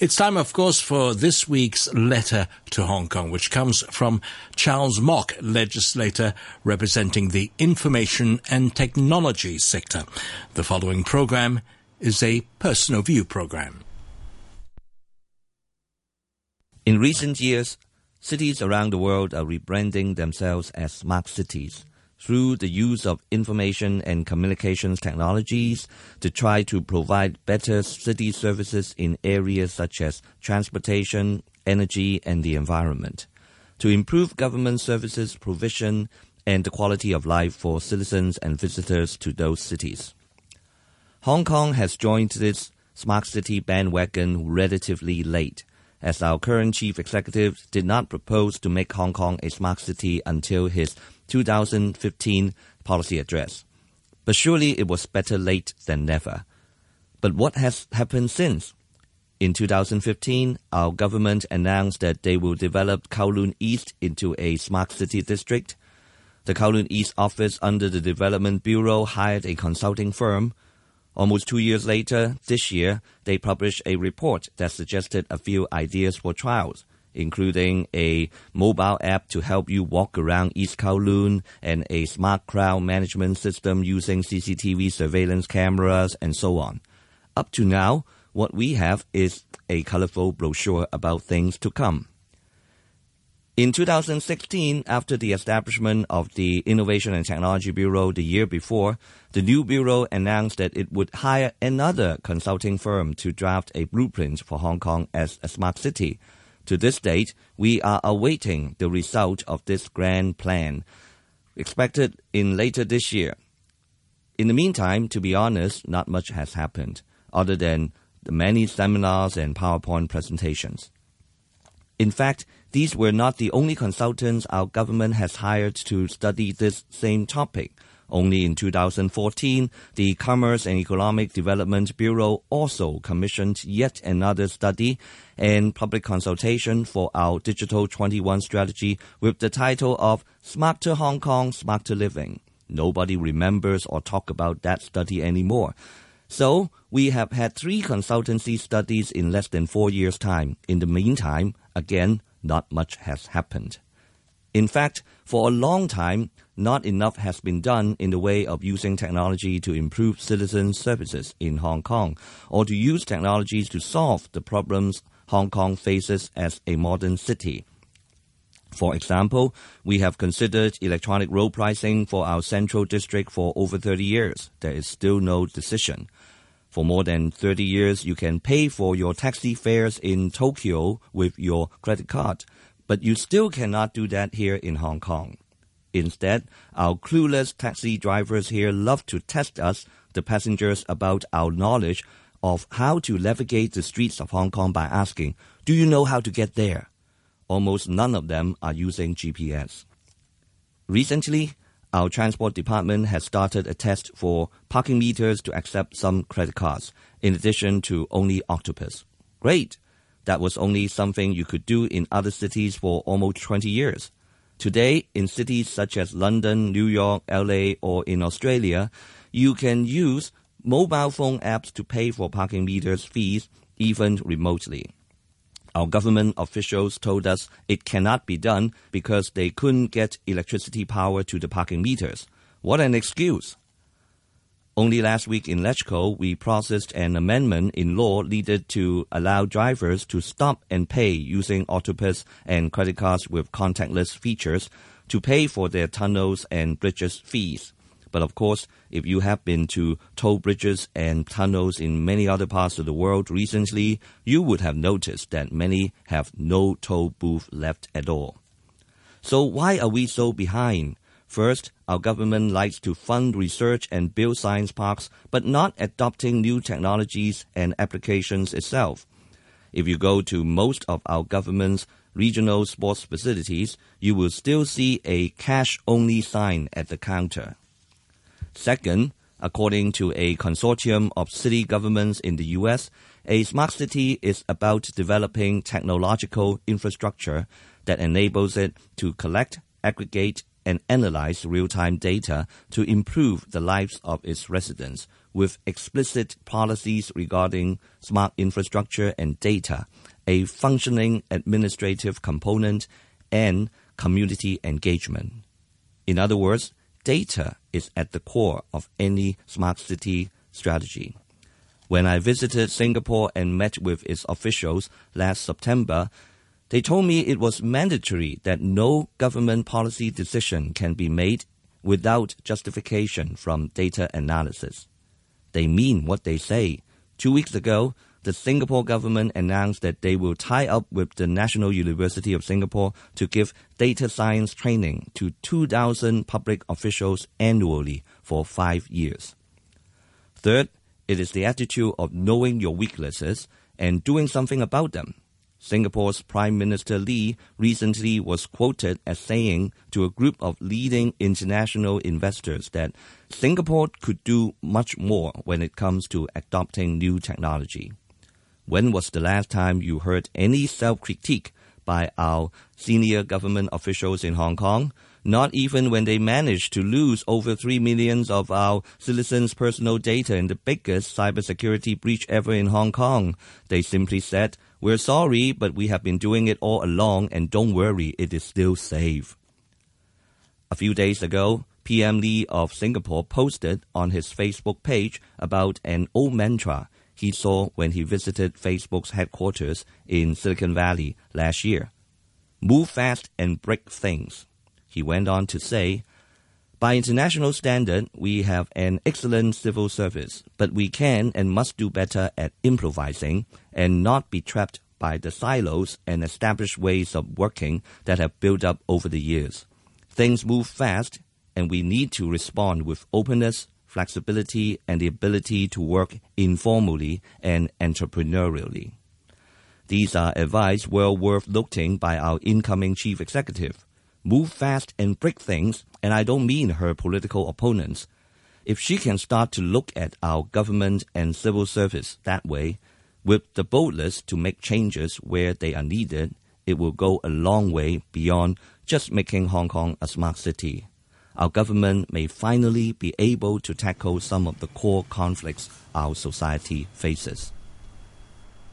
It's time, of course, for this week's letter to Hong Kong, which comes from Charles Mok, legislator representing the information and technology sector. The following program is a personal view program. In recent years, cities around the world are rebranding themselves as smart cities through the use of information and communications technologies to try to provide better city services in areas such as transportation, energy, and the environment, to improve government services provision and the quality of life for citizens and visitors to those cities. Hong Kong has joined this smart city bandwagon relatively late, as our current chief executive did not propose to make Hong Kong a smart city until his 2015 policy address. But surely it was better late than never. But what has happened since? In 2015, our government announced that they will develop Kowloon East into a smart city district. The Kowloon East office under the Development Bureau hired a consulting firm. Almost two years later, this year, they published a report that suggested a few ideas for trials including a mobile app to help you walk around East Kowloon and a smart crowd management system using CCTV surveillance cameras and so on. Up to now, what we have is a colorful brochure about things to come. In 2016, after the establishment of the Innovation and Technology Bureau the year before, the new bureau announced that it would hire another consulting firm to draft a blueprint for Hong Kong as a smart city to this date, we are awaiting the result of this grand plan, expected in later this year. In the meantime, to be honest, not much has happened, other than the many seminars and PowerPoint presentations. In fact, these were not the only consultants our government has hired to study this same topic. Only in 2014, the Commerce and Economic Development Bureau also commissioned yet another study and public consultation for our Digital 21 strategy with the title of Smarter Hong Kong, Smarter Living. Nobody remembers or talk about that study anymore. So, we have had three consultancy studies in less than four years' time. In the meantime, again, not much has happened. In fact, for a long time, not enough has been done in the way of using technology to improve citizen services in Hong Kong, or to use technologies to solve the problems Hong Kong faces as a modern city. For example, we have considered electronic road pricing for our central district for over 30 years. There is still no decision. For more than 30 years, you can pay for your taxi fares in Tokyo with your credit card, but you still cannot do that here in Hong Kong. Instead, our clueless taxi drivers here love to test us, the passengers, about our knowledge of how to navigate the streets of Hong Kong by asking, Do you know how to get there? Almost none of them are using GPS. Recently, our transport department has started a test for parking meters to accept some credit cards, in addition to only Octopus. Great! That was only something you could do in other cities for almost 20 years. Today, in cities such as London, New York, LA, or in Australia, you can use mobile phone apps to pay for parking meters fees even remotely. Our government officials told us it cannot be done because they couldn't get electricity power to the parking meters. What an excuse! Only last week in LegCo, we processed an amendment in law needed to allow drivers to stop and pay using Octopus and credit cards with contactless features to pay for their tunnels and bridges fees. But of course, if you have been to toll bridges and tunnels in many other parts of the world recently, you would have noticed that many have no toll booth left at all. So why are we so behind? First, our government likes to fund research and build science parks, but not adopting new technologies and applications itself. If you go to most of our government's regional sports facilities, you will still see a cash only sign at the counter. Second, according to a consortium of city governments in the US, a smart city is about developing technological infrastructure that enables it to collect, aggregate, and analyze real-time data to improve the lives of its residents with explicit policies regarding smart infrastructure and data, a functioning administrative component, and community engagement. In other words, data is at the core of any smart city strategy. When I visited Singapore and met with its officials last September, they told me it was mandatory that no government policy decision can be made without justification from data analysis. They mean what they say. Two weeks ago, the Singapore government announced that they will tie up with the National University of Singapore to give data science training to 2,000 public officials annually for five years. Third, it is the attitude of knowing your weaknesses and doing something about them. Singapore's Prime Minister Lee recently was quoted as saying to a group of leading international investors that Singapore could do much more when it comes to adopting new technology. When was the last time you heard any self critique by our senior government officials in Hong Kong? Not even when they managed to lose over 3 millions of our citizens' personal data in the biggest cybersecurity breach ever in Hong Kong. They simply said, we're sorry, but we have been doing it all along, and don't worry, it is still safe. A few days ago, PM Lee of Singapore posted on his Facebook page about an old mantra he saw when he visited Facebook's headquarters in Silicon Valley last year. Move fast and break things. He went on to say, by international standard, we have an excellent civil service, but we can and must do better at improvising and not be trapped by the silos and established ways of working that have built up over the years. Things move fast, and we need to respond with openness, flexibility, and the ability to work informally and entrepreneurially. These are advice well worth looking by our incoming chief executive move fast and break things, and I don't mean her political opponents. If she can start to look at our government and civil service that way, with the boldness to make changes where they are needed, it will go a long way beyond just making Hong Kong a smart city. Our government may finally be able to tackle some of the core conflicts our society faces.